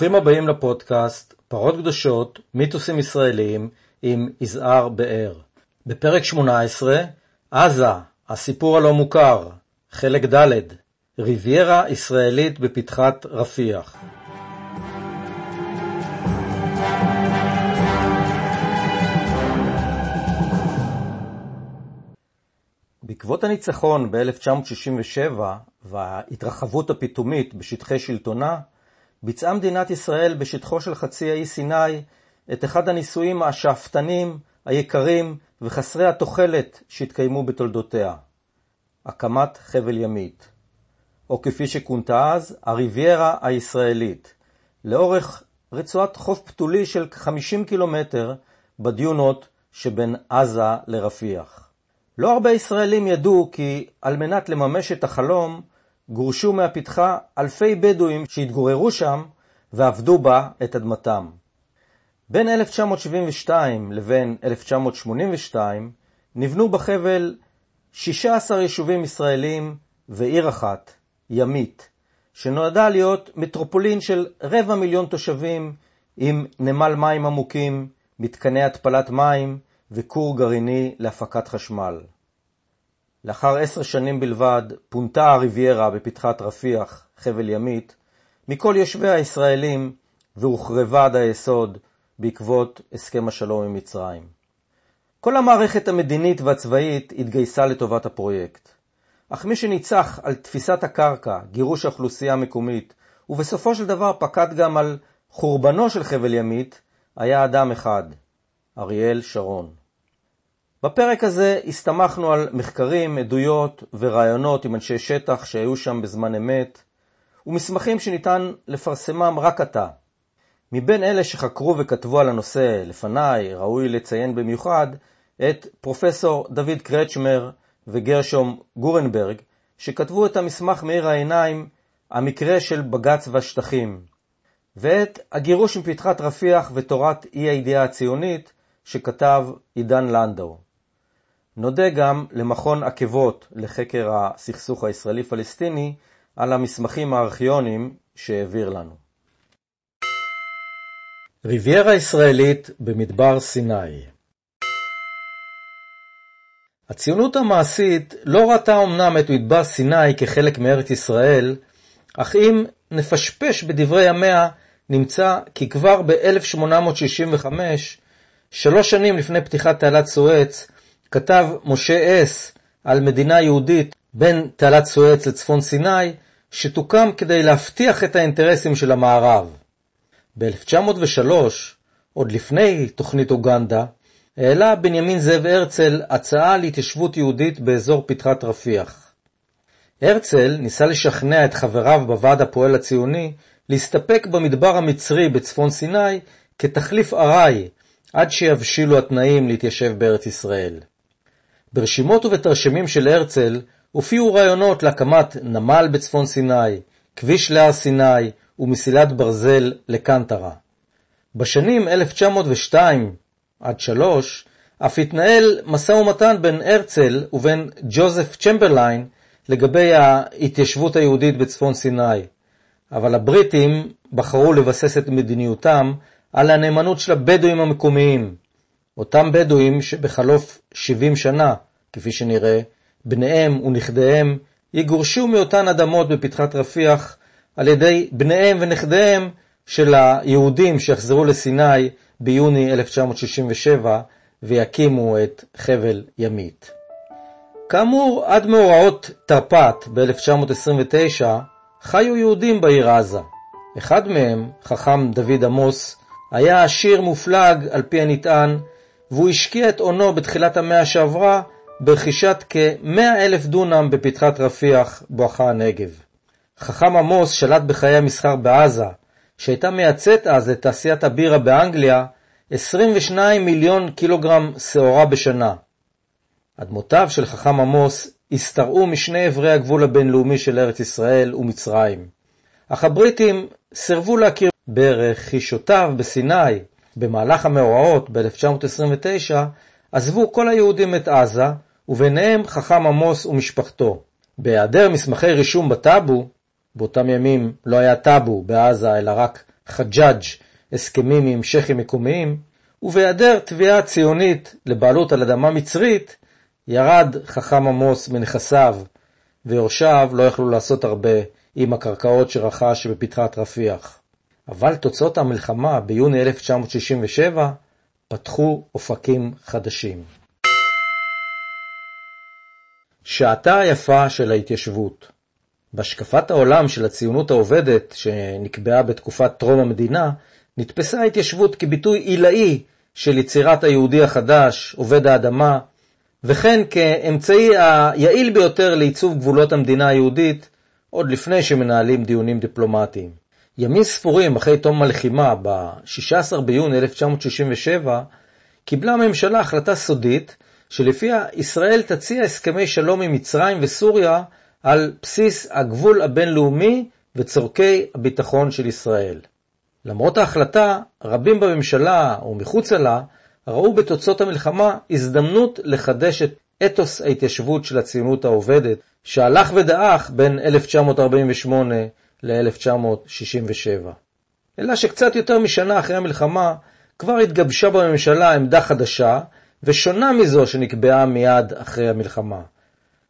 ברוכים הבאים לפודקאסט פרות קדושות, מיתוסים ישראליים עם יזהר באר. בפרק 18, עזה, הסיפור הלא מוכר, חלק ד', ריביירה ישראלית בפתחת רפיח. בעקבות הניצחון ב-1967 וההתרחבות הפתאומית בשטחי שלטונה, ביצעה מדינת ישראל בשטחו של חצי האי סיני את אחד הניסויים השאפתנים, היקרים וחסרי התוחלת שהתקיימו בתולדותיה. הקמת חבל ימית, או כפי שכונתה אז, הריביירה הישראלית, לאורך רצועת חוף פתולי של 50 קילומטר בדיונות שבין עזה לרפיח. לא הרבה ישראלים ידעו כי על מנת לממש את החלום, גורשו מהפתחה אלפי בדואים שהתגוררו שם ועבדו בה את אדמתם. בין 1972 לבין 1982 נבנו בחבל 16 יישובים ישראלים ועיר אחת, ימית, שנועדה להיות מטרופולין של רבע מיליון תושבים עם נמל מים עמוקים, מתקני התפלת מים וכור גרעיני להפקת חשמל. לאחר עשר שנים בלבד פונתה הריביירה בפתחת רפיח, חבל ימית, מכל יושביה הישראלים והוחרבה עד היסוד בעקבות הסכם השלום עם מצרים. כל המערכת המדינית והצבאית התגייסה לטובת הפרויקט. אך מי שניצח על תפיסת הקרקע, גירוש האוכלוסייה המקומית, ובסופו של דבר פקד גם על חורבנו של חבל ימית, היה אדם אחד, אריאל שרון. בפרק הזה הסתמכנו על מחקרים, עדויות ורעיונות עם אנשי שטח שהיו שם בזמן אמת, ומסמכים שניתן לפרסמם רק עתה. מבין אלה שחקרו וכתבו על הנושא לפניי, ראוי לציין במיוחד את פרופסור דוד קרצ'מר וגרשום גורנברג, שכתבו את המסמך מאיר העיניים, המקרה של בג"ץ והשטחים, ואת הגירוש מפתחת רפיח ותורת אי הידיעה הציונית, שכתב עידן לנדאו. נודה גם למכון עקבות לחקר הסכסוך הישראלי-פלסטיני על המסמכים הארכיוניים שהעביר לנו. ריביירה ישראלית במדבר סיני הציונות המעשית לא ראתה אמנם את מדבר סיני כחלק מארץ ישראל, אך אם נפשפש בדברי ימיה, נמצא כי כבר ב-1865, שלוש שנים לפני פתיחת תעלת סואץ, כתב משה אס על מדינה יהודית בין תעלת סואץ לצפון סיני, שתוקם כדי להבטיח את האינטרסים של המערב. ב-1903, עוד לפני תוכנית אוגנדה, העלה בנימין זאב הרצל הצעה להתיישבות יהודית באזור פתחת רפיח. הרצל ניסה לשכנע את חבריו בוועד הפועל הציוני להסתפק במדבר המצרי בצפון סיני כתחליף ארעי עד שיבשילו התנאים להתיישב בארץ ישראל. ברשימות ובתרשמים של הרצל הופיעו רעיונות להקמת נמל בצפון סיני, כביש להר סיני ומסילת ברזל לקנטרה. בשנים 1902 עד 3 אף התנהל משא ומתן בין הרצל ובין ג'וזף צ'מברליין לגבי ההתיישבות היהודית בצפון סיני, אבל הבריטים בחרו לבסס את מדיניותם על הנאמנות של הבדואים המקומיים, אותם בדואים שבחלוף 70 שנה, כפי שנראה, בניהם ונכדיהם יגורשו מאותן אדמות בפתחת רפיח על ידי בניהם ונכדיהם של היהודים שיחזרו לסיני ביוני 1967 ויקימו את חבל ימית. כאמור, עד מאורעות תרפ"ט ב-1929 חיו יהודים בעיר עזה. אחד מהם, חכם דוד עמוס, היה עשיר מופלג על פי הנטען, והוא השקיע את הונו בתחילת המאה שעברה ברכישת כ-100 אלף דונם בפתחת רפיח, בואכה הנגב. חכם עמוס שלט בחיי המסחר בעזה, שהייתה מייצאת אז לתעשיית הבירה באנגליה 22 מיליון קילוגרם שעורה בשנה. אדמותיו של חכם עמוס השתרעו משני אברי הגבול הבינלאומי של ארץ ישראל ומצרים. אך הבריטים סירבו להכיר ברכישותיו בסיני. במהלך המאורעות ב-1929 עזבו כל היהודים את עזה, וביניהם חכם עמוס ומשפחתו. בהיעדר מסמכי רישום בטאבו, באותם ימים לא היה טאבו בעזה אלא רק חג'אג' הסכמים עם שייחים מקומיים, ובהיעדר תביעה ציונית לבעלות על אדמה מצרית, ירד חכם עמוס מנכסיו, ויורשיו לא יכלו לעשות הרבה עם הקרקעות שרכש בפתחת רפיח. אבל תוצאות המלחמה ביוני 1967 פתחו אופקים חדשים. שעתה היפה של ההתיישבות בהשקפת העולם של הציונות העובדת, שנקבעה בתקופת טרום המדינה, נתפסה ההתיישבות כביטוי עילאי של יצירת היהודי החדש, עובד האדמה, וכן כאמצעי היעיל ביותר לעיצוב גבולות המדינה היהודית, עוד לפני שמנהלים דיונים דיפלומטיים. ימים ספורים אחרי תום הלחימה, ב-16 ביוני 1967, קיבלה הממשלה החלטה סודית, שלפיה ישראל תציע הסכמי שלום עם מצרים וסוריה על בסיס הגבול הבינלאומי וצורכי הביטחון של ישראל. למרות ההחלטה, רבים בממשלה ומחוצה לה ראו בתוצאות המלחמה הזדמנות לחדש את אתוס ההתיישבות של הציונות העובדת, שהלך ודעך בין 1948 ל-1967. אלא שקצת יותר משנה אחרי המלחמה כבר התגבשה בממשלה עמדה חדשה ושונה מזו שנקבעה מיד אחרי המלחמה.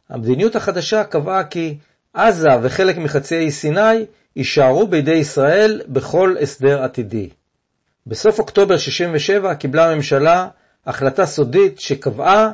המדיניות החדשה קבעה כי עזה וחלק מחצי האי סיני יישארו בידי ישראל בכל הסדר עתידי. בסוף אוקטובר 67 קיבלה הממשלה החלטה סודית שקבעה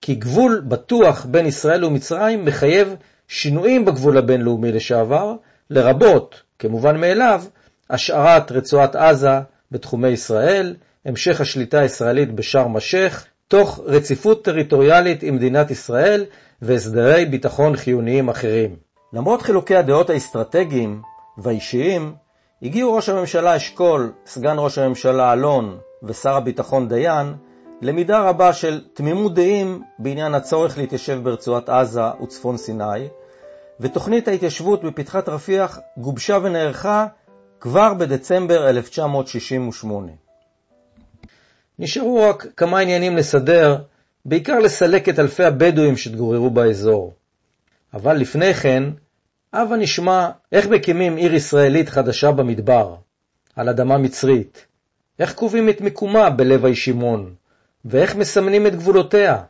כי גבול בטוח בין ישראל ומצרים מחייב שינויים בגבול הבינלאומי לשעבר, לרבות, כמובן מאליו, השארת רצועת עזה בתחומי ישראל, המשך השליטה הישראלית בשארם א-שייח, תוך רציפות טריטוריאלית עם מדינת ישראל והסדרי ביטחון חיוניים אחרים. למרות חילוקי הדעות האסטרטגיים והאישיים, הגיעו ראש הממשלה אשכול, סגן ראש הממשלה אלון ושר הביטחון דיין למידה רבה של תמימות דעים בעניין הצורך להתיישב ברצועת עזה וצפון סיני, ותוכנית ההתיישבות בפתחת רפיח גובשה ונערכה כבר בדצמבר 1968. נשארו רק כמה עניינים לסדר, בעיקר לסלק את אלפי הבדואים שהתגוררו באזור. אבל לפני כן, הבה נשמע איך מקימים עיר ישראלית חדשה במדבר, על אדמה מצרית, איך קובעים את מיקומה בלב הישימון, ואיך מסמנים את גבולותיה.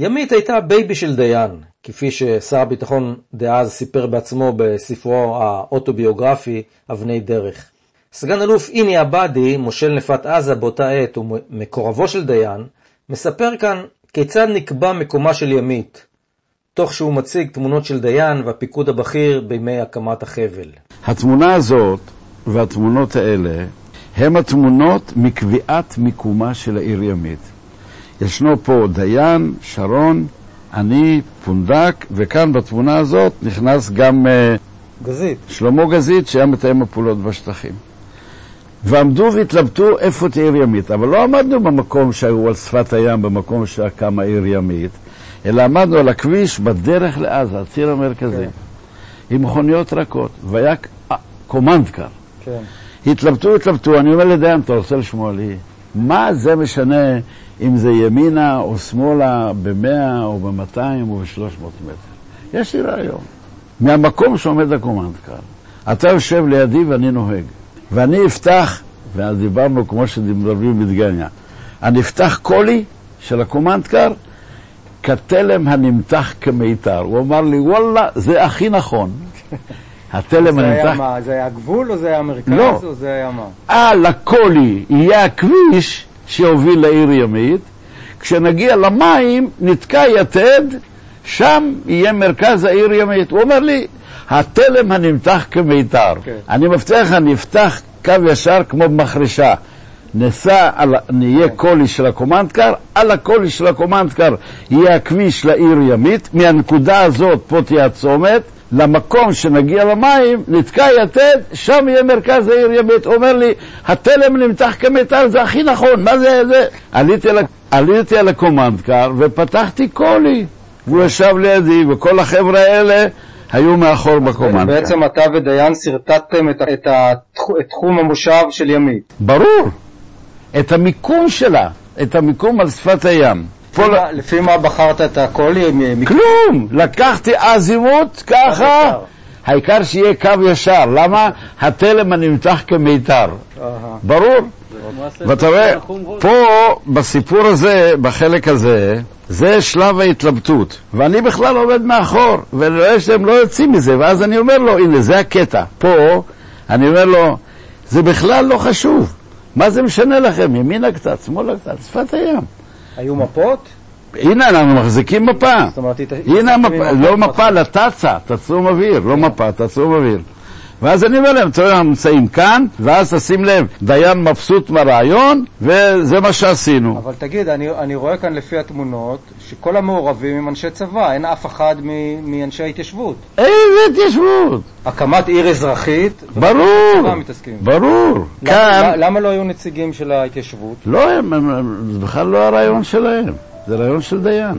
ימית הייתה הבייבי של דיין, כפי ששר הביטחון דאז סיפר בעצמו בספרו האוטוביוגרפי אבני דרך. סגן אלוף איני עבאדי, מושל נפת עזה באותה עת ומקורבו של דיין, מספר כאן כיצד נקבע מקומה של ימית, תוך שהוא מציג תמונות של דיין והפיקוד הבכיר בימי הקמת החבל. התמונה הזאת והתמונות האלה הם התמונות מקביעת מיקומה של העיר ימית. ישנו פה דיין, שרון, אני, פונדק, וכאן בתמונה הזאת נכנס גם uh, גזית. שלמה גזית, שהיה מתאם הפעולות בשטחים. ועמדו והתלבטו איפה תהיה עיר ימית, אבל לא עמדנו במקום שהיו על שפת הים, במקום שקמה עיר ימית, אלא עמדנו על הכביש בדרך לעזה, הציר המרכזי, כן. עם מכוניות רכות, והיה קומנדקר. כן. התלבטו, התלבטו, אני אומר לדיין, אתה רוצה לשמוע לי? מה זה משנה אם זה ימינה או שמאלה ב-100 או ב-200 או ב-300 מטר? יש לי רעיון. מהמקום שעומד הקומנדקר, אתה יושב לידי ואני נוהג, ואני אפתח, ואז דיברנו כמו שדיברנו בדגניה, אני אפתח קולי של הקומנדקר כתלם הנמתח כמיתר. הוא אמר לי, וואלה, זה הכי נכון. התלם הנמתח... זה היה מה? זה היה הגבול או זה היה המרכז לא. או זה היה מה? על הקולי יהיה הכביש שיוביל לעיר ימית, כשנגיע למים נתקע יתד, שם יהיה מרכז העיר ימית. הוא אומר לי, התלם הנמתח כמיתר. Okay. כן. אני מבטיח, אני אפתח קו ישר כמו במחרשה. נסע, על, נהיה קולי של הקומנדקר, על הקולי של הקומנדקר יהיה הכביש לעיר ימית, מהנקודה הזאת פה תהיה הצומת, למקום שנגיע למים, נתקע יתד, שם יהיה מרכז העיר ימית. הוא אומר לי, התלם נמתח כמיתר, זה הכי נכון, מה זה זה? עליתי, על, עליתי על הקומנדקר ופתחתי קולי, והוא ישב לידי, וכל החבר'ה האלה היו מאחור בקומנדקר. בעצם אתה ודיין שרטטתם את, את, את תחום המושב של ימית. ברור. את המיקום שלה, את המיקום על שפת הים. לפי מה בחרת את הכל? כלום! לקחתי אזימות ככה, העיקר שיהיה קו ישר. למה? התלם הנמתח כמיתר. ברור. ואתה רואה, פה בסיפור הזה, בחלק הזה, זה שלב ההתלבטות, ואני בכלל עומד מאחור, ואני רואה שהם לא יוצאים מזה, ואז אני אומר לו, הנה, זה הקטע. פה, אני אומר לו, זה בכלל לא חשוב. מה זה משנה לכם? ימינה קצת, שמאלה קצת, שפת הים. היו מפות? הנה, אנחנו מחזיקים מפה. זאת אומרת, הנה המפה, לא. מפה, לטאצה, תצלום אוויר, לא מפה, תצלום אוויר. ואז אני אומר להם, תראו, אנחנו נמצאים כאן, ואז תשים לב, דיין מבסוט מהרעיון, וזה מה שעשינו. אבל תגיד, אני, אני רואה כאן לפי התמונות שכל המעורבים הם אנשי צבא, אין אף אחד מ- מאנשי ההתיישבות. איזה התיישבות? הקמת עיר אזרחית, ברור. ברור. למה, כאן, למה לא היו נציגים של ההתיישבות? לא, הם, הם, הם, זה בכלל לא הרעיון שלהם, זה רעיון של דיין.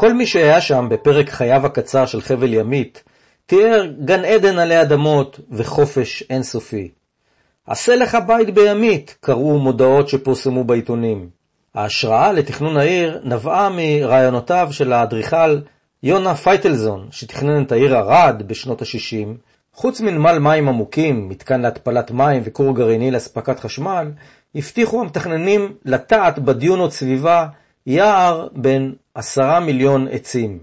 כל מי שהיה שם בפרק חייו הקצר של חבל ימית, תיאר גן עדן עלי אדמות וחופש אינסופי. עשה לך בית בימית, קראו מודעות שפורסמו בעיתונים. ההשראה לתכנון העיר נבעה מרעיונותיו של האדריכל יונה פייטלזון, שתכנן את העיר ערד בשנות ה-60. חוץ מנמל מים עמוקים, מתקן להתפלת מים וכור גרעיני לאספקת חשמל, הבטיחו המתכננים לטעת בדיונות סביבה יער בן עשרה מיליון עצים.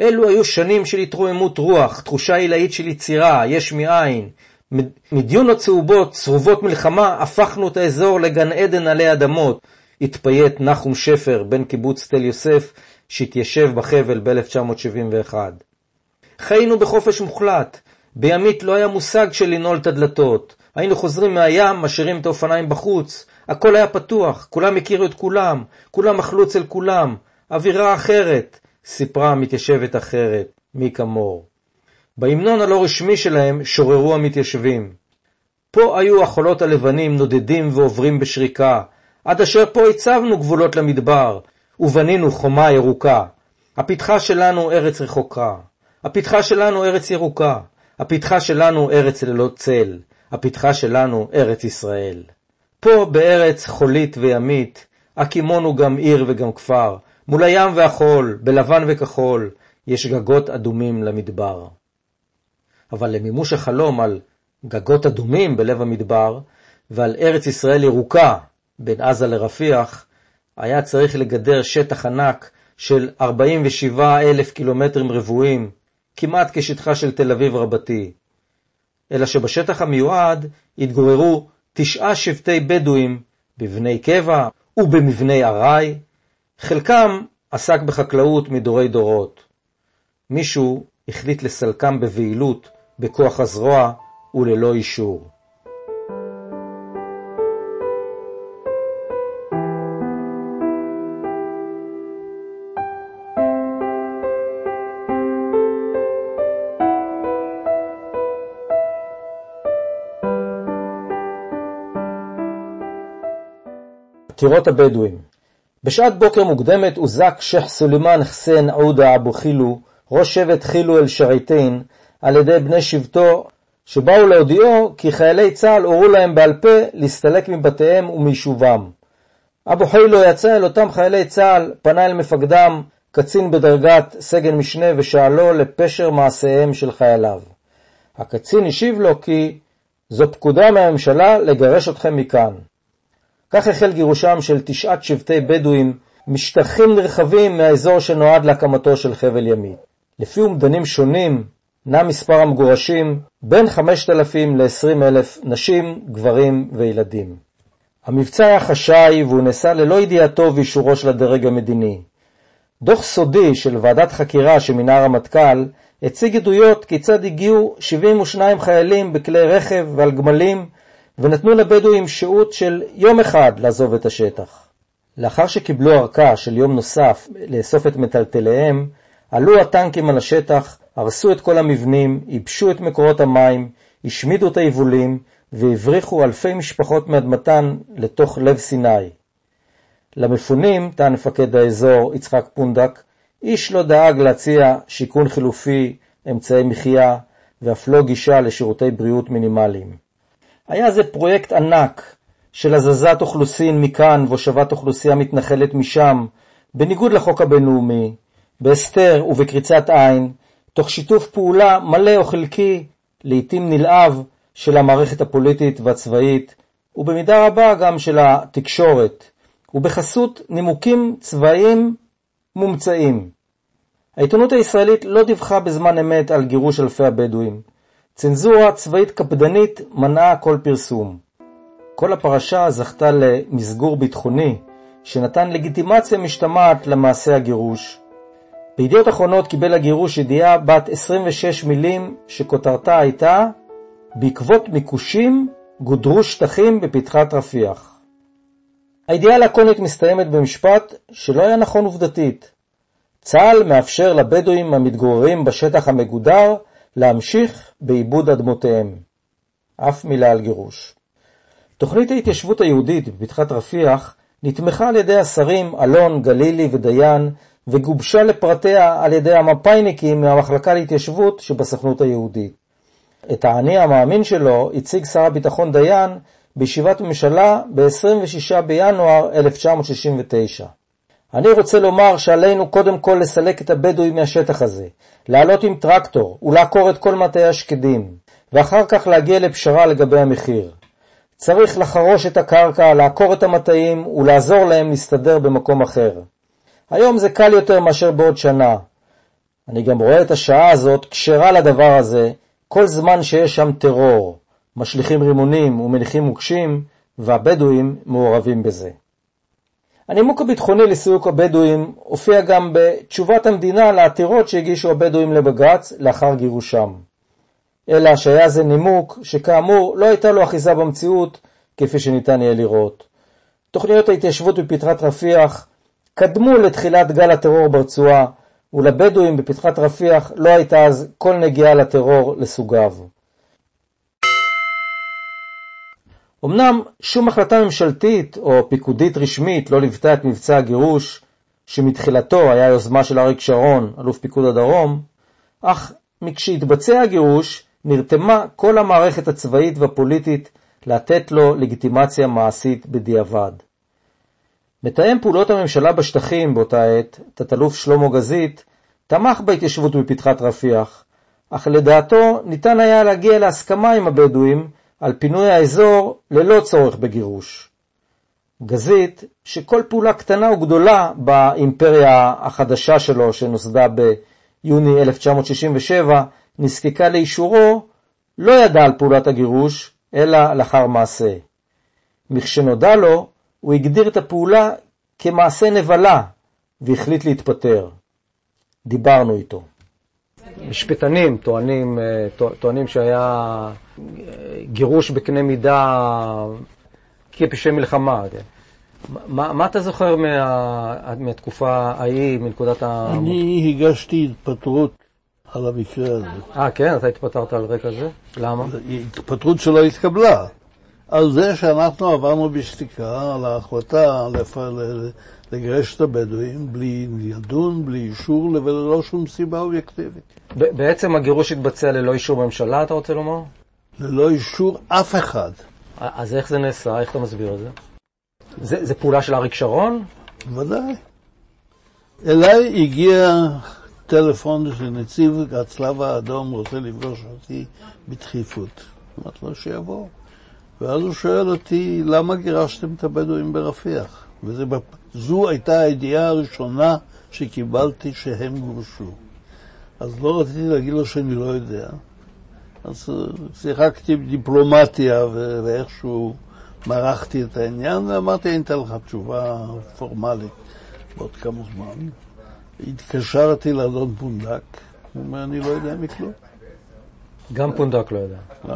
אלו היו שנים של התרוממות רוח, תחושה עילאית של יצירה, יש מאין. מד- מדיונות צהובות, צרובות מלחמה, הפכנו את האזור לגן עדן עלי אדמות, התפייט נחום שפר, בן קיבוץ תל יוסף, שהתיישב בחבל ב-1971. חיינו בחופש מוחלט. בימית לא היה מושג של לנעול את הדלתות. היינו חוזרים מהים, משאירים את האופניים בחוץ. הכל היה פתוח, כולם הכירו את כולם, כולם אכלו אצל כולם. אווירה אחרת, סיפרה מתיישבת אחרת, מיקה מור. בהמנון הלא רשמי שלהם שוררו המתיישבים. פה היו החולות הלבנים נודדים ועוברים בשריקה, עד אשר פה הצבנו גבולות למדבר, ובנינו חומה ירוקה. הפתחה שלנו ארץ רחוקה. הפתחה שלנו ארץ ירוקה. הפתחה שלנו ארץ ללא צל. הפתחה שלנו ארץ ישראל. פה בארץ חולית וימית, הקימונו גם עיר וגם כפר. מול הים והחול, בלבן וכחול, יש גגות אדומים למדבר. אבל למימוש החלום על גגות אדומים בלב המדבר, ועל ארץ ישראל ירוקה בין עזה לרפיח, היה צריך לגדר שטח ענק של 47 אלף קילומטרים רבועים, כמעט כשטחה של תל אביב רבתי. אלא שבשטח המיועד התגוררו תשעה שבטי בדואים בבני קבע ובמבני ארעי, חלקם עסק בחקלאות מדורי דורות. מישהו החליט לסלקם בבהילות, בכוח הזרוע וללא אישור. עתירות הבדואים בשעת בוקר מוקדמת הוזק שייח' סולימאן חסיין עודה אבו חילו, ראש שבט חילו אל שרייטין, על ידי בני שבטו, שבאו להודיעו כי חיילי צה"ל הורו להם בעל פה להסתלק מבתיהם ומיישובם. אבו חילו יצא אל אותם חיילי צה"ל, פנה אל מפקדם, קצין בדרגת סגן משנה, ושאלו לפשר מעשיהם של חייליו. הקצין השיב לו כי זו פקודה מהממשלה לגרש אתכם מכאן. כך החל גירושם של תשעת שבטי בדואים משטחים נרחבים מהאזור שנועד להקמתו של חבל ימית. לפי אומדנים שונים, נע מספר המגורשים בין 5,000 ל-20,000 נשים, גברים וילדים. המבצע היה חשאי והוא נעשה ללא ידיעתו ואישורו של הדרג המדיני. דוח סודי של ועדת חקירה שמינה הרמטכ"ל הציג עדויות כיצד הגיעו 72 חיילים בכלי רכב ועל גמלים ונתנו לבדואים שהות של יום אחד לעזוב את השטח. לאחר שקיבלו ארכה של יום נוסף לאסוף את מטלטליהם, עלו הטנקים על השטח, הרסו את כל המבנים, ייבשו את מקורות המים, השמידו את היבולים והבריחו אלפי משפחות מאדמתן לתוך לב סיני. למפונים, טען מפקד האזור יצחק פונדק, איש לא דאג להציע שיכון חילופי אמצעי מחיה ואף לא גישה לשירותי בריאות מינימליים. היה זה פרויקט ענק של הזזת אוכלוסין מכאן והושבת אוכלוסייה מתנחלת משם, בניגוד לחוק הבינלאומי, בהסתר ובקריצת עין, תוך שיתוף פעולה מלא או חלקי, לעתים נלהב, של המערכת הפוליטית והצבאית, ובמידה רבה גם של התקשורת, ובחסות נימוקים צבאיים מומצאים. העיתונות הישראלית לא דיווחה בזמן אמת על גירוש אלפי הבדואים. צנזורה צבאית קפדנית מנעה כל פרסום. כל הפרשה זכתה למסגור ביטחוני, שנתן לגיטימציה משתמעת למעשה הגירוש. בידיעות אחרונות קיבל הגירוש ידיעה בת 26 מילים שכותרתה הייתה בעקבות מיקושים גודרו שטחים בפתחת רפיח. הידיעה הלקונית מסתיימת במשפט שלא היה נכון עובדתית. צה"ל מאפשר לבדואים המתגוררים בשטח המגודר להמשיך בעיבוד אדמותיהם. אף מילה על גירוש. תוכנית ההתיישבות היהודית בפתחת רפיח נתמכה על ידי השרים אלון, גלילי ודיין, וגובשה לפרטיה על ידי המפאיניקים מהמחלקה להתיישבות שבסוכנות היהודית. את האני המאמין שלו הציג שר הביטחון דיין בישיבת ממשלה ב-26 בינואר 1969. אני רוצה לומר שעלינו קודם כל לסלק את הבדואים מהשטח הזה, לעלות עם טרקטור ולעקור את כל מטעי השקדים, ואחר כך להגיע לפשרה לגבי המחיר. צריך לחרוש את הקרקע, לעקור את המטעים ולעזור להם להסתדר במקום אחר. היום זה קל יותר מאשר בעוד שנה. אני גם רואה את השעה הזאת כשרה לדבר הזה, כל זמן שיש שם טרור, משליכים רימונים ומניחים מוקשים, והבדואים מעורבים בזה. הנימוק הביטחוני לסיוק הבדואים הופיע גם בתשובת המדינה לעתירות שהגישו הבדואים לבג"ץ לאחר גירושם. אלא שהיה זה נימוק שכאמור לא הייתה לו אחיזה במציאות כפי שניתן יהיה לראות. תוכניות ההתיישבות בפתחת רפיח קדמו לתחילת גל הטרור ברצועה, ולבדואים בפתחת רפיח לא הייתה אז כל נגיעה לטרור לסוגיו. אמנם שום החלטה ממשלתית או פיקודית רשמית לא ליוותה את מבצע הגירוש, שמתחילתו היה יוזמה של אריק שרון, אלוף פיקוד הדרום, אך מכשהתבצע הגירוש, נרתמה כל המערכת הצבאית והפוליטית לתת לו לגיטימציה מעשית בדיעבד. מתאם פעולות הממשלה בשטחים באותה עת, תת-אלוף שלמה גזית, תמך בהתיישבות בפתחת רפיח, אך לדעתו ניתן היה להגיע להסכמה עם הבדואים על פינוי האזור ללא צורך בגירוש. גזית, שכל פעולה קטנה וגדולה באימפריה החדשה שלו, שנוסדה ביוני 1967, נזקקה לאישורו, לא ידע על פעולת הגירוש, אלא לאחר מעשה. מכשנודע לו, הוא הגדיר את הפעולה כמעשה נבלה, והחליט להתפטר. דיברנו איתו. משפטנים טוענים, אה, טוענים שהיה אה, גירוש בקנה מידה כפשעי מלחמה. מה, מה אתה זוכר מה, מהתקופה ההיא, מנקודת ה... אני הגשתי התפטרות על המקרה הזה. אה, כן? אתה התפטרת על רקע זה? למה? התפטרות שלא התקבלה. על זה שאנחנו עברנו בשתיקה על ההחלטה לגרש את הבדואים בלי לדון, בלי אישור וללא שום סיבה אובייקטיבית. בעצם הגירוש התבצע ללא אישור ממשלה, אתה רוצה לומר? ללא אישור אף אחד. אז איך זה נעשה? איך אתה מסביר את זה? זה, זה פעולה של אריק שרון? ודאי. אליי הגיע טלפון של נציב הצלב האדום רוצה לפגוש אותי בדחיפות. אמרתי לו שיבוא. ואז הוא שואל אותי, למה גירשתם את הבדואים ברפיח? וזו הייתה הידיעה הראשונה שקיבלתי שהם גורשו. אז לא רציתי להגיד לו שאני לא יודע. אז שיחקתי בדיפלומטיה ואיכשהו מרחתי את העניין, ואמרתי, אני אתן לך תשובה פורמלית בעוד כמה זמן. התקשרתי לאדון פונדק, הוא אומר, אני לא יודע מכלום. גם פונדק לא יודע. לא.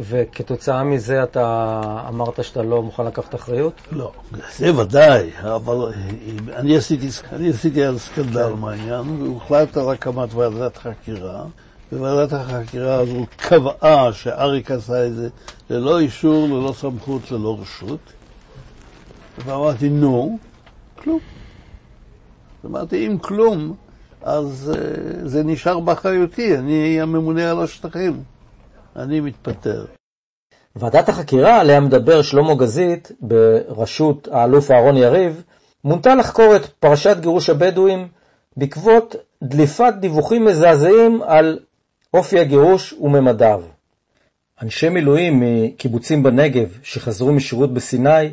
וכתוצאה מזה אתה אמרת שאתה לא מוכן לקחת אחריות? לא, זה ודאי, אבל אני עשיתי, אני עשיתי על סקנדל כן. מהעניין, והוחלט על הקמת ועדת חקירה, וועדת החקירה הזו קבעה שאריק עשה את זה ללא אישור, ללא סמכות, ללא רשות, ואמרתי, נו, כלום. אמרתי, אם כלום, אז אה, זה נשאר באחריותי, אני הממונה על השטחים. אני מתפטר. ועדת החקירה עליה מדבר שלמה גזית בראשות האלוף אהרון יריב, מונתה לחקור את פרשת גירוש הבדואים בעקבות דליפת דיווחים מזעזעים על אופי הגירוש וממדיו. אנשי מילואים מקיבוצים בנגב שחזרו משירות בסיני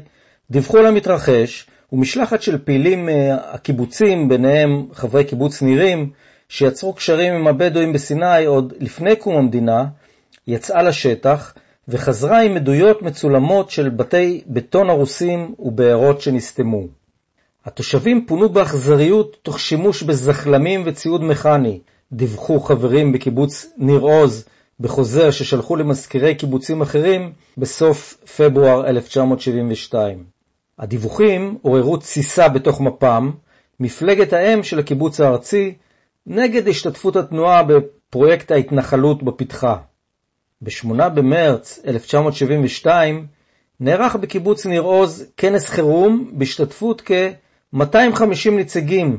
דיווחו על המתרחש, ומשלחת של פעילים מהקיבוצים, ביניהם חברי קיבוץ נירים, שיצרו קשרים עם הבדואים בסיני עוד לפני קום המדינה, יצאה לשטח וחזרה עם עדויות מצולמות של בתי בטון הרוסים ובארות שנסתמו. התושבים פונו באכזריות תוך שימוש בזחלמים וציוד מכני, דיווחו חברים בקיבוץ ניר עוז בחוזר ששלחו למזכירי קיבוצים אחרים בסוף פברואר 1972. הדיווחים עוררו תסיסה בתוך מפ"ם, מפלגת האם של הקיבוץ הארצי, נגד השתתפות התנועה בפרויקט ההתנחלות בפתחה. ב-8 במרץ 1972 נערך בקיבוץ ניר עוז כנס חירום בהשתתפות כ-250 נציגים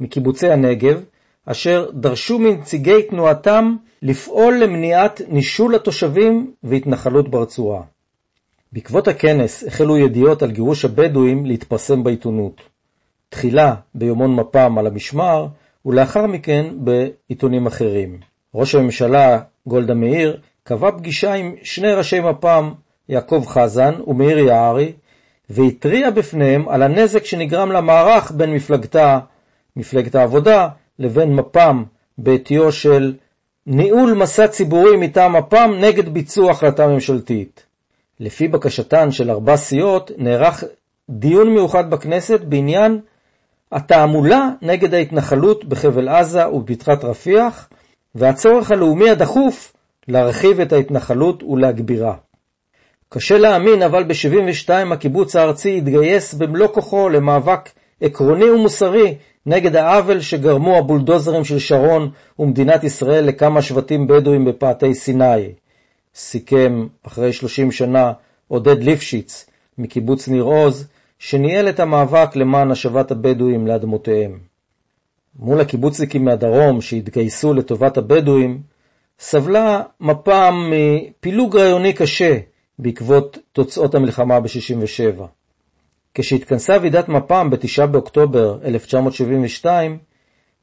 מקיבוצי הנגב, אשר דרשו מנציגי תנועתם לפעול למניעת נישול התושבים והתנחלות ברצועה. בעקבות הכנס החלו ידיעות על גירוש הבדואים להתפרסם בעיתונות. תחילה ביומון מפ"ם על המשמר, ולאחר מכן בעיתונים אחרים. ראש הממשלה גולדה מאיר קבע פגישה עם שני ראשי מפ"ם, יעקב חזן ומאיר יערי, והתריע בפניהם על הנזק שנגרם למערך בין מפלגתה, מפלגת העבודה, לבין מפ"ם בעטיו של ניהול מסע ציבורי מטעם מפ"ם נגד ביצוע החלטה ממשלתית. לפי בקשתן של ארבע סיעות, נערך דיון מיוחד בכנסת בעניין התעמולה נגד ההתנחלות בחבל עזה ובפתחת רפיח, והצורך הלאומי הדחוף להרחיב את ההתנחלות ולהגבירה. קשה להאמין, אבל ב-72 הקיבוץ הארצי התגייס במלוא כוחו למאבק עקרוני ומוסרי נגד העוול שגרמו הבולדוזרים של שרון ומדינת ישראל לכמה שבטים בדואים בפאתי סיני. סיכם אחרי 30 שנה עודד ליפשיץ מקיבוץ ניר עוז, שניהל את המאבק למען השבת הבדואים לאדמותיהם. מול הקיבוצניקים מהדרום שהתגייסו לטובת הבדואים, סבלה מפ"ם מפילוג רעיוני קשה בעקבות תוצאות המלחמה ב-67. כשהתכנסה ועידת מפ"ם ב-9 באוקטובר 1972,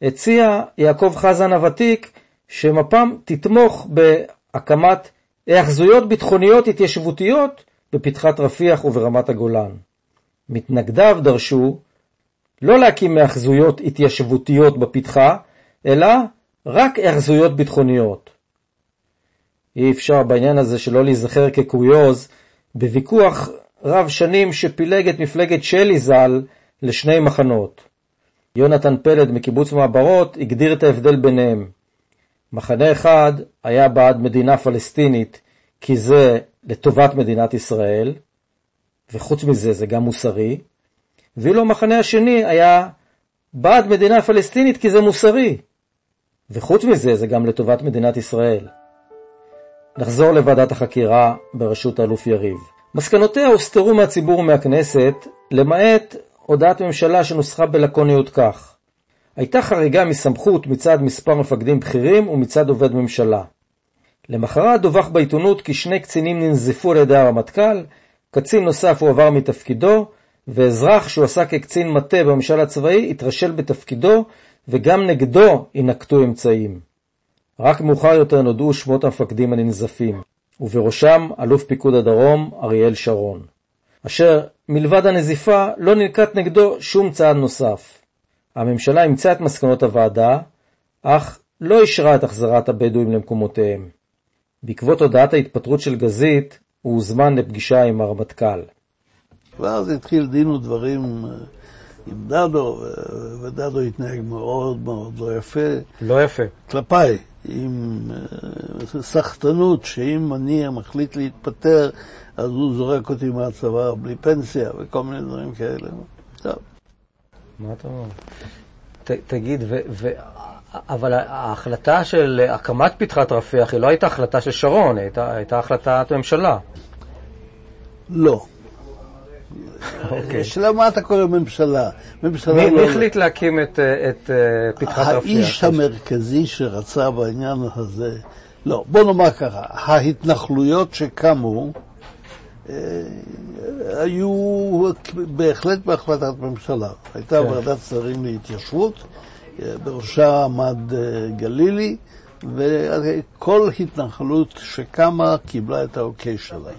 הציע יעקב חזן הוותיק שמפ"ם תתמוך בהקמת היאחזויות ביטחוניות התיישבותיות בפתחת רפיח וברמת הגולן. מתנגדיו דרשו לא להקים היאחזויות התיישבותיות בפתחה, אלא רק היאחזויות ביטחוניות. אי אפשר בעניין הזה שלא להיזכר כקוריוז בוויכוח רב שנים שפילג את מפלגת שלי ז"ל לשני מחנות. יונתן פלד מקיבוץ מעברות הגדיר את ההבדל ביניהם. מחנה אחד היה בעד מדינה פלסטינית כי זה לטובת מדינת ישראל, וחוץ מזה זה גם מוסרי, ואילו המחנה השני היה בעד מדינה פלסטינית כי זה מוסרי, וחוץ מזה זה גם לטובת מדינת ישראל. נחזור לוועדת החקירה בראשות האלוף יריב. מסקנותיה הוסתרו מהציבור ומהכנסת, למעט הודעת ממשלה שנוסחה בלקוניות כך: הייתה חריגה מסמכות מצד מספר מפקדים בכירים ומצד עובד ממשלה. למחרת דווח בעיתונות כי שני קצינים ננזפו על ידי הרמטכ"ל, קצין נוסף הועבר מתפקידו, ואזרח שהועסק כקצין מטה בממשל הצבאי התרשל בתפקידו, וגם נגדו יינקטו אמצעים. רק מאוחר יותר נודעו שמות המפקדים הננזפים, ובראשם אלוף פיקוד הדרום אריאל שרון, אשר מלבד הנזיפה לא ננקט נגדו שום צעד נוסף. הממשלה אימצה את מסקנות הוועדה, אך לא אישרה את החזרת הבדואים למקומותיהם. בעקבות הודעת ההתפטרות של גזית, הוא הוזמן לפגישה עם הרמטכ"ל. ואז התחיל דין ודברים אה, עם דדו, ודדו התנהג מאוד מאוד לא יפה. לא יפה. כלפיי, עם אה, סחטנות, שאם אני מחליט להתפטר, אז הוא זורק אותי מהצבא בלי פנסיה וכל מיני דברים כאלה. טוב. מה אתה אומר? תגיד, אבל ההחלטה של הקמת פתחת רפיח היא לא הייתה החלטה של שרון, הייתה, הייתה החלטת ממשלה. לא. אוקיי. השאלה מה אתה קורא ממשלה? ממשלה מי לא... החליט להקים את, אה, את אה, פתחת רפיח? האיש המרכזי שרצה בעניין הזה, לא, בוא נאמר ככה, ההתנחלויות שקמו אה, היו בהחלט בהחלטת ממשלה. הייתה כן. ועדת שרים להתיישבות, בראשה עמד גלילי, וכל התנחלות שקמה קיבלה את האוקיי שלה.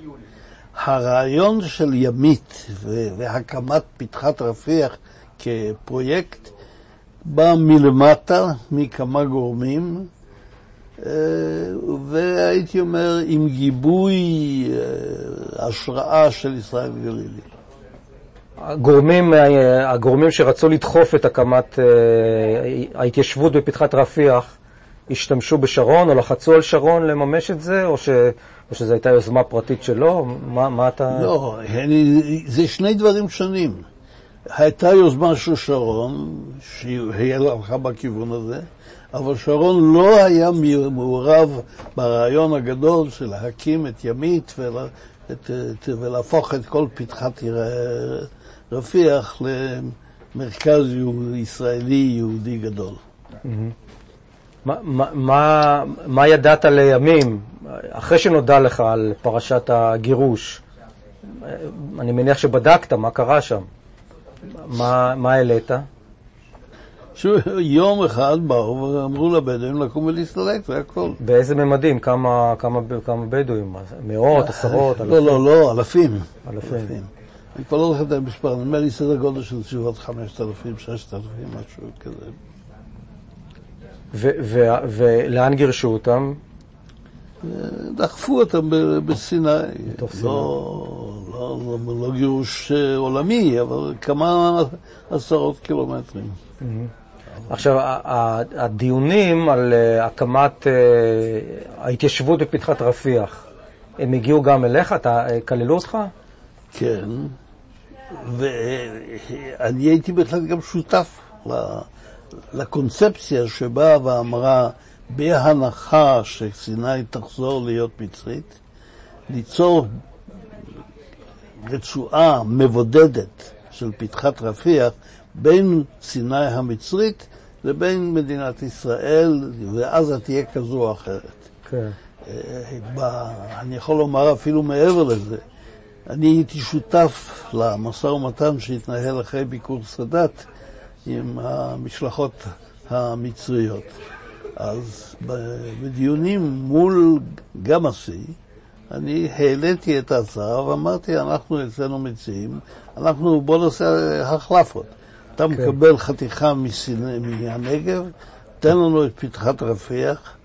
הרעיון של ימית והקמת פתחת רפיח כפרויקט בא מלמטה, מכמה גורמים, אה, והייתי אומר עם גיבוי אה, השראה של ישראל גלילי. הגורמים, אה, הגורמים שרצו לדחוף את הקמת ההתיישבות בפתחת רפיח השתמשו בשרון או לחצו על שרון לממש את זה, או, ש, או שזו הייתה יוזמה פרטית שלו? מה, מה אתה... לא, אני, זה שני דברים שונים. הייתה יוזמה של שרון, שהיא הלכה בכיוון הזה, אבל שרון לא היה מעורב ברעיון הגדול של להקים את ימית ול, את, את, ולהפוך את כל פתחת רפיח למרכז ישראלי יהודי גדול. מה, מה, מה, מה ידעת לימים, אחרי שנודע לך על פרשת הגירוש? אני מניח שבדקת מה קרה שם. מה, מה העלית? שיום אחד באו ואמרו לבדואים לקום ולהסתלק, זה הכל. באיזה ממדים? כמה, כמה, כמה בדואים? מאות, עשרות, לא, לא, לא, אלפים. אלפים. אני כבר לא זוכר את המספר, נדמה לי סדר גודל של סביבות 5,000, 6,000, משהו כזה. ולאן גירשו אותם? דחפו אותם בסיני. סיני. לא, לא, לא, לא גירוש אה, עולמי, אבל כמה עשרות קילומטרים. עכשיו, ה- ה- הדיונים על אה, הקמת אה, ההתיישבות בפתחת רפיח, הם הגיעו גם אליך? אתה, כללו אותך? כן, ואני הייתי בהחלט גם שותף לקונספציה שבאה ואמרה, בהנחה שסיני תחזור להיות מצרית, ליצור רצועה מבודדת של פתחת רפיח בין סיני המצרית לבין מדינת ישראל, ועזה תהיה כזו או אחרת. כן. אה, אני יכול לומר אפילו מעבר לזה, אני הייתי שותף למשא ומתן שהתנהל אחרי ביקור סאדאת עם המשלחות המצריות. אז בדיונים מול גמאסי, אני העליתי את ההצעה ואמרתי, אנחנו אצלנו מציעים, אנחנו בוא נעשה החלפות. אתה כן. מקבל חתיכה מסיני- מהנגב, תן לנו את פתחת רפיח,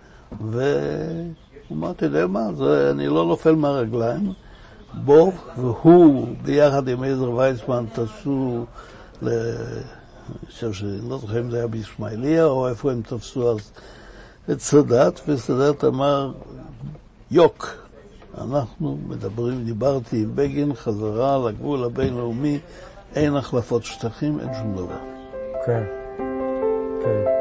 ואמרתי, יודע מה, זה, אני לא נופל מהרגליים. בוא, והוא ביחד עם עזר ויצמן טסו ל... אני חושב לא זוכר אם זה היה בישמעאליה או איפה הם תפסו אז את סאדאת, וסאדאת אמר, יוק, אנחנו מדברים, דיברתי עם בגין, חזרה לגבול הבינלאומי, אין החלפות שטחים, אין שום דבר. כן. כן.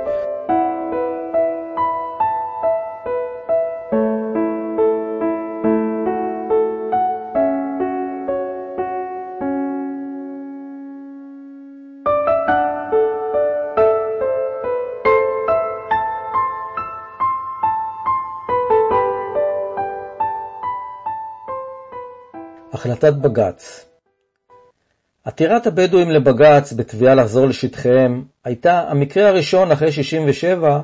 החלטת בג"ץ עתירת הבדואים לבג"ץ בתביעה לחזור לשטחיהם הייתה המקרה הראשון אחרי 67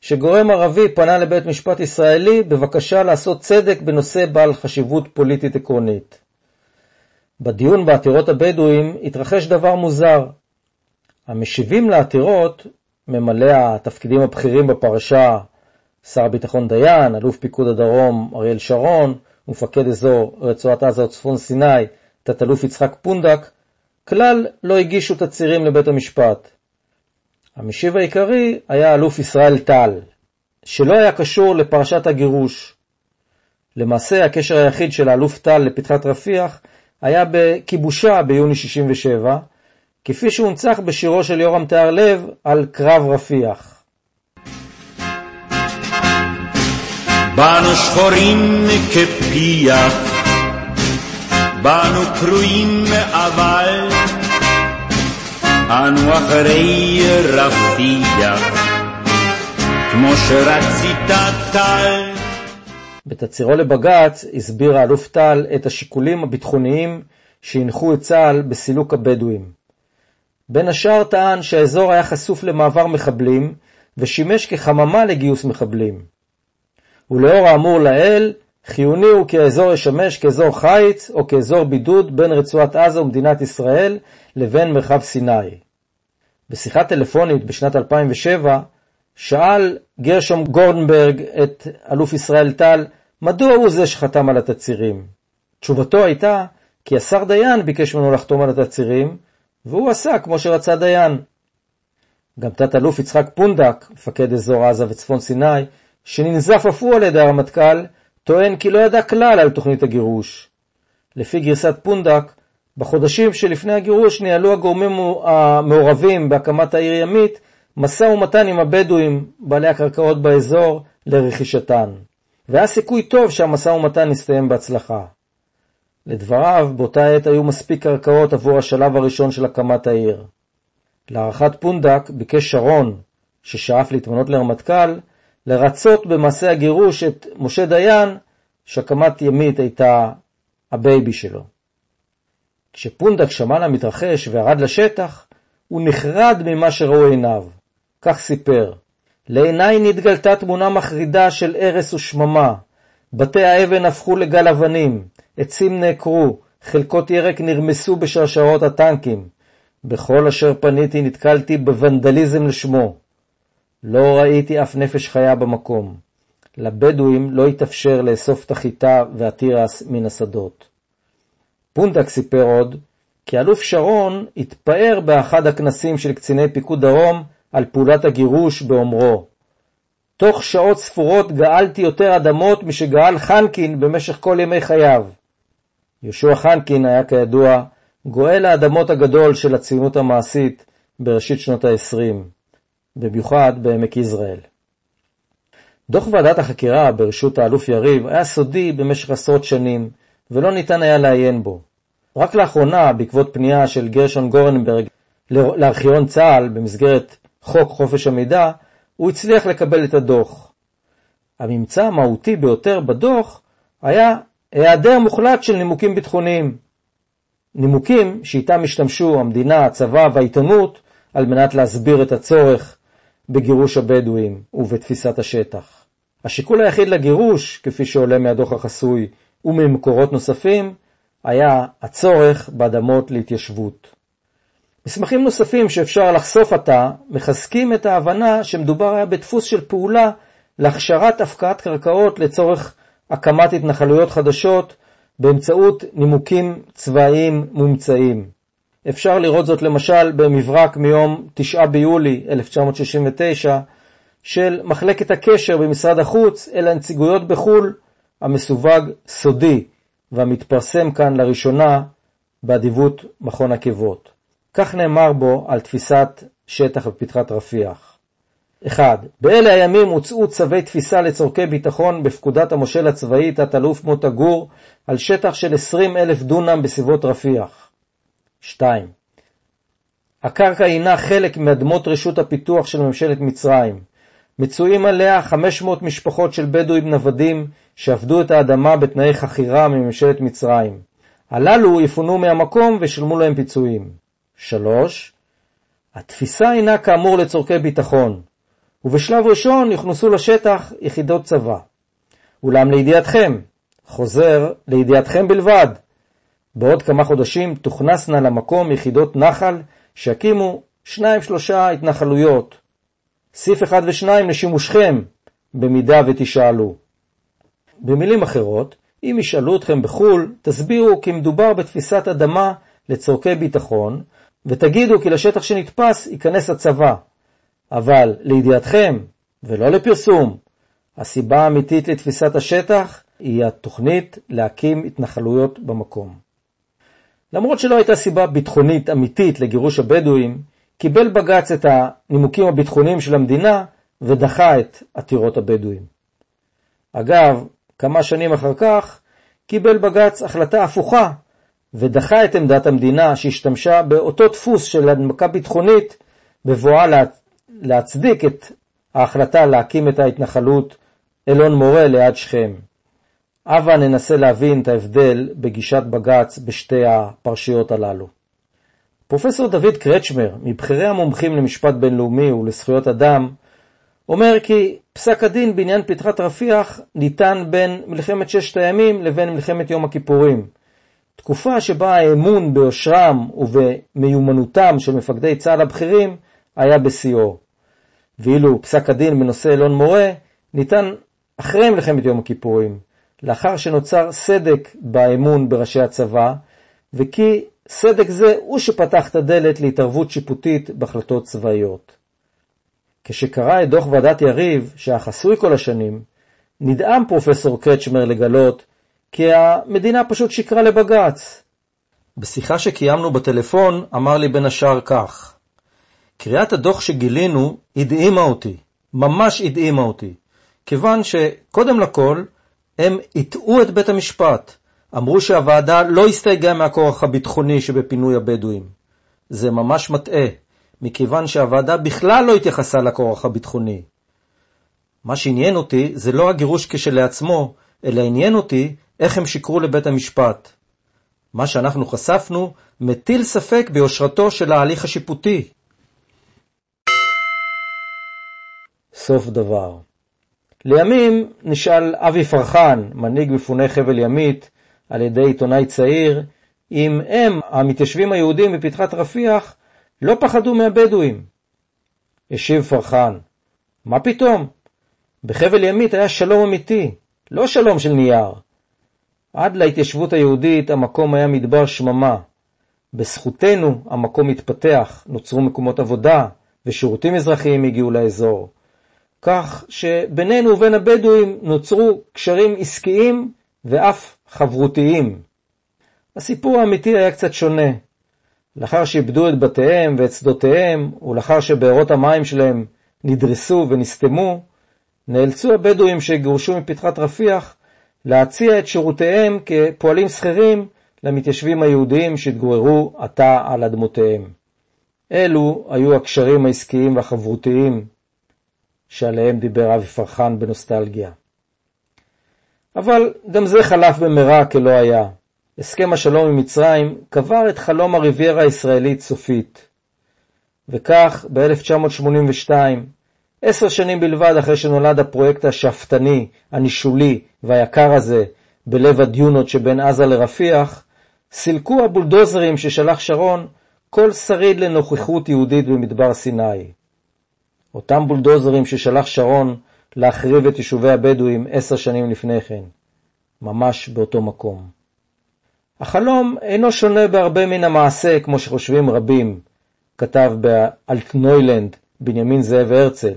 שגורם ערבי פנה לבית משפט ישראלי בבקשה לעשות צדק בנושא בעל חשיבות פוליטית עקרונית. בדיון בעתירות הבדואים התרחש דבר מוזר. המשיבים לעתירות, ממלא התפקידים הבכירים בפרשה, שר הביטחון דיין, אלוף פיקוד הדרום אריאל שרון, מפקד אזור רצועת עזה וצפון סיני, תת-אלוף יצחק פונדק, כלל לא הגישו תצהירים לבית המשפט. המשיב העיקרי היה אלוף ישראל טל, שלא היה קשור לפרשת הגירוש. למעשה, הקשר היחיד של האלוף טל לפתחת רפיח היה בכיבושה ביוני 67, כפי שהונצח בשירו של יורם תיארלב על קרב רפיח. באנו שחורים כפיח, בנו קרויים אבל אנו אחרי רפיח כמו שרצית טל בתצהירו לבג"ץ הסביר האלוף טל את השיקולים הביטחוניים שהנחו את צה"ל בסילוק הבדואים. בין השאר טען שהאזור היה חשוף למעבר מחבלים ושימש כחממה לגיוס מחבלים. ולאור האמור לעיל, חיוני הוא כי האזור ישמש כאזור חיץ או כאזור בידוד בין רצועת עזה ומדינת ישראל לבין מרחב סיני. בשיחה טלפונית בשנת 2007 שאל גרשום גורנברג את אלוף ישראל טל מדוע הוא זה שחתם על התצהירים. תשובתו הייתה כי השר דיין ביקש ממנו לחתום על התצהירים, והוא עשה כמו שרצה דיין. גם תת-אלוף יצחק פונדק, מפקד אזור עזה וצפון סיני, שננזף אף הוא על ידי הרמטכ"ל, טוען כי לא ידע כלל על תוכנית הגירוש. לפי גרסת פונדק, בחודשים שלפני הגירוש ניהלו הגורמים המעורבים בהקמת העיר ימית משא ומתן עם הבדואים, בעלי הקרקעות באזור, לרכישתן. והיה סיכוי טוב שהמשא ומתן יסתיים בהצלחה. לדבריו, באותה עת היו מספיק קרקעות עבור השלב הראשון של הקמת העיר. להערכת פונדק ביקש שרון, ששאף להתמנות לרמטכ"ל, לרצות במעשה הגירוש את משה דיין, שהקמת ימית הייתה הבייבי שלו. כשפונדק שמע למתרחש וירד לשטח, הוא נחרד ממה שראו עיניו. כך סיפר: לעיניי נתגלתה תמונה מחרידה של הרס ושממה. בתי האבן הפכו לגל אבנים, עצים נעקרו, חלקות ירק נרמסו בשרשרות הטנקים. בכל אשר פניתי נתקלתי בוונדליזם לשמו. לא ראיתי אף נפש חיה במקום. לבדואים לא התאפשר לאסוף את החיטה והתירס מן השדות. פונדק סיפר עוד כי אלוף שרון התפאר באחד הכנסים של קציני פיקוד דרום על פעולת הגירוש באומרו תוך שעות ספורות גאלתי יותר אדמות משגאל חנקין במשך כל ימי חייו. יהושע חנקין היה כידוע גואל האדמות הגדול של הציונות המעשית בראשית שנות ה-20, במיוחד בעמק יזרעאל. דוח ועדת החקירה בראשות האלוף יריב היה סודי במשך עשרות שנים, ולא ניתן היה לעיין בו. רק לאחרונה, בעקבות פנייה של גרשון גורנברג לארכיון צה"ל במסגרת חוק חופש המידע, הוא הצליח לקבל את הדוח. הממצא המהותי ביותר בדוח היה היעדר מוחלט של נימוקים ביטחוניים. נימוקים שאיתם השתמשו המדינה, הצבא והעיתונות על מנת להסביר את הצורך בגירוש הבדואים ובתפיסת השטח. השיקול היחיד לגירוש, כפי שעולה מהדוח החסוי וממקורות נוספים, היה הצורך באדמות להתיישבות. מסמכים נוספים שאפשר לחשוף עתה מחזקים את ההבנה שמדובר היה בדפוס של פעולה להכשרת הפקעת קרקעות לצורך הקמת התנחלויות חדשות באמצעות נימוקים צבאיים מומצאים. אפשר לראות זאת למשל במברק מיום 9 ביולי 1969 של מחלקת הקשר במשרד החוץ אל הנציגויות בחו"ל, המסווג סודי והמתפרסם כאן לראשונה באדיבות מכון עקבות. כך נאמר בו על תפיסת שטח בפתחת רפיח. 1. באלה הימים הוצאו צווי תפיסה לצורכי ביטחון בפקודת המושל הצבאי תת-אלוף מוטה גור על שטח של 20 אלף דונם בסביבות רפיח. 2. הקרקע הינה חלק מאדמות רשות הפיתוח של ממשלת מצרים. מצויים עליה 500 משפחות של בדואים נוודים שעבדו את האדמה בתנאי חכירה מממשלת מצרים. הללו יפונו מהמקום וישלמו להם פיצויים. 3. התפיסה הינה כאמור לצורכי ביטחון, ובשלב ראשון יוכנסו לשטח יחידות צבא. אולם לידיעתכם, חוזר לידיעתכם בלבד, בעוד כמה חודשים תוכנסנה למקום יחידות נחל שיקימו שניים-שלושה התנחלויות. סעיף אחד ושניים לשימושכם, במידה ותשאלו. במילים אחרות, אם ישאלו אתכם בחו"ל, תסבירו כי מדובר בתפיסת אדמה לצורכי ביטחון, ותגידו כי לשטח שנתפס ייכנס הצבא. אבל לידיעתכם, ולא לפרסום, הסיבה האמיתית לתפיסת השטח היא התוכנית להקים התנחלויות במקום. למרות שלא הייתה סיבה ביטחונית אמיתית לגירוש הבדואים, קיבל בג"ץ את הנימוקים הביטחוניים של המדינה ודחה את עתירות הבדואים. אגב, כמה שנים אחר כך קיבל בג"ץ החלטה הפוכה ודחה את עמדת המדינה שהשתמשה באותו דפוס של הנמקה ביטחונית בבואה לה, להצדיק את ההחלטה להקים את ההתנחלות אלון מורה ליד שכם. הבה ננסה להבין את ההבדל בגישת בג"ץ בשתי הפרשיות הללו. פרופסור דוד קרצ'מר, מבכירי המומחים למשפט בינלאומי ולזכויות אדם, אומר כי פסק הדין בעניין פתחת רפיח ניתן בין מלחמת ששת הימים לבין מלחמת יום הכיפורים. תקופה שבה האמון ביושרם ובמיומנותם של מפקדי צה"ל הבכירים היה בשיאו. ואילו פסק הדין בנושא אלון מורה ניתן אחרי מלחמת יום הכיפורים, לאחר שנוצר סדק באמון בראשי הצבא, וכי סדק זה הוא שפתח את הדלת להתערבות שיפוטית בהחלטות צבאיות. כשקרא את דוח ועדת יריב, שהיה חסוי כל השנים, נדהם פרופסור קרצ'מר לגלות כי המדינה פשוט שיקרה לבג"ץ. בשיחה שקיימנו בטלפון אמר לי בין השאר כך: קריאת הדוח שגילינו הדהימה אותי, ממש הדהימה אותי, כיוון שקודם לכל הם הטעו את בית המשפט, אמרו שהוועדה לא הסתייגה מהכורח הביטחוני שבפינוי הבדואים. זה ממש מטעה, מכיוון שהוועדה בכלל לא התייחסה לכורח הביטחוני. מה שעניין אותי זה לא הגירוש כשלעצמו, אלא עניין אותי איך הם שיקרו לבית המשפט. מה שאנחנו חשפנו מטיל ספק ביושרתו של ההליך השיפוטי. סוף דבר. לימים נשאל אבי פרחן, מנהיג מפוני חבל ימית, על ידי עיתונאי צעיר, אם הם, המתיישבים היהודים בפתחת רפיח, לא פחדו מהבדואים. השיב פרחן, מה פתאום? בחבל ימית היה שלום אמיתי, לא שלום של נייר. עד להתיישבות היהודית המקום היה מדבר שממה. בזכותנו המקום התפתח, נוצרו מקומות עבודה ושירותים אזרחיים הגיעו לאזור. כך שבינינו ובין הבדואים נוצרו קשרים עסקיים ואף חברותיים. הסיפור האמיתי היה קצת שונה. לאחר שאיבדו את בתיהם ואת שדותיהם, ולאחר שבארות המים שלהם נדרסו ונסתמו, נאלצו הבדואים שגורשו מפתחת רפיח להציע את שירותיהם כפועלים שכירים למתיישבים היהודיים שהתגוררו עתה על אדמותיהם. אלו היו הקשרים העסקיים והחברותיים שעליהם דיבר אבי פרחן בנוסטלגיה. אבל גם זה חלף במהרה כלא היה. הסכם השלום עם מצרים קבר את חלום הריביירה הישראלית סופית. וכך, ב-1982, עשר שנים בלבד אחרי שנולד הפרויקט השאפתני, הנישולי והיקר הזה בלב הדיונות שבין עזה לרפיח, סילקו הבולדוזרים ששלח שרון כל שריד לנוכחות יהודית במדבר סיני. אותם בולדוזרים ששלח שרון להחריב את יישובי הבדואים עשר שנים לפני כן, ממש באותו מקום. החלום אינו שונה בהרבה מן המעשה כמו שחושבים רבים, כתב באלטנוילנד בנימין זאב הרצל.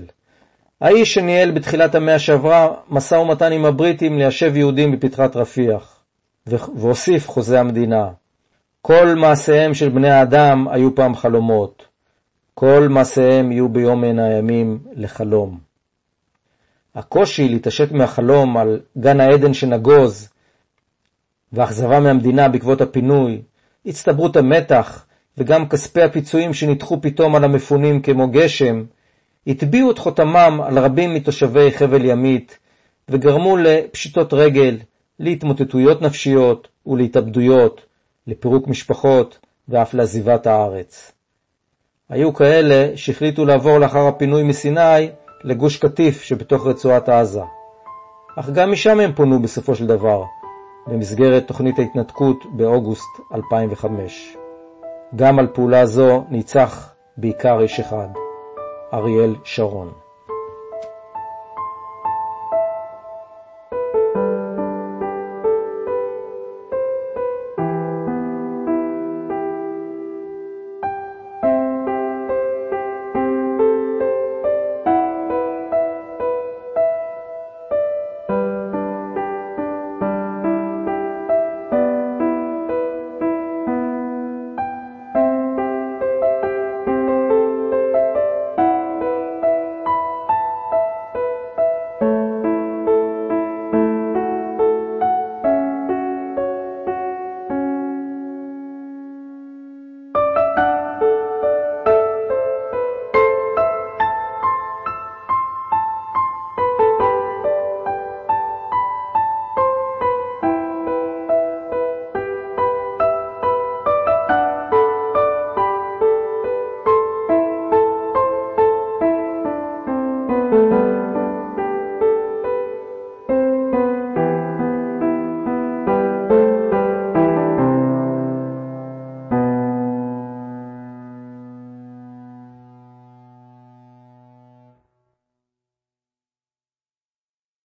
האיש שניהל בתחילת המאה שעברה משא ומתן עם הבריטים ליישב יהודים בפתחת רפיח, והוסיף חוזה המדינה. כל מעשיהם של בני האדם היו פעם חלומות. כל מעשיהם יהיו ביום מן הימים לחלום. הקושי להתעשת מהחלום על גן העדן שנגוז ואכזבה מהמדינה בעקבות הפינוי, הצטברות המתח וגם כספי הפיצויים שנדחו פתאום על המפונים כמו גשם, הטביעו את חותמם על רבים מתושבי חבל ימית וגרמו לפשיטות רגל, להתמוטטויות נפשיות ולהתאבדויות, לפירוק משפחות ואף לעזיבת הארץ. היו כאלה שהחליטו לעבור לאחר הפינוי מסיני לגוש קטיף שבתוך רצועת עזה. אך גם משם הם פונו בסופו של דבר, במסגרת תוכנית ההתנתקות באוגוסט 2005. גם על פעולה זו ניצח בעיקר איש אחד, אריאל שרון.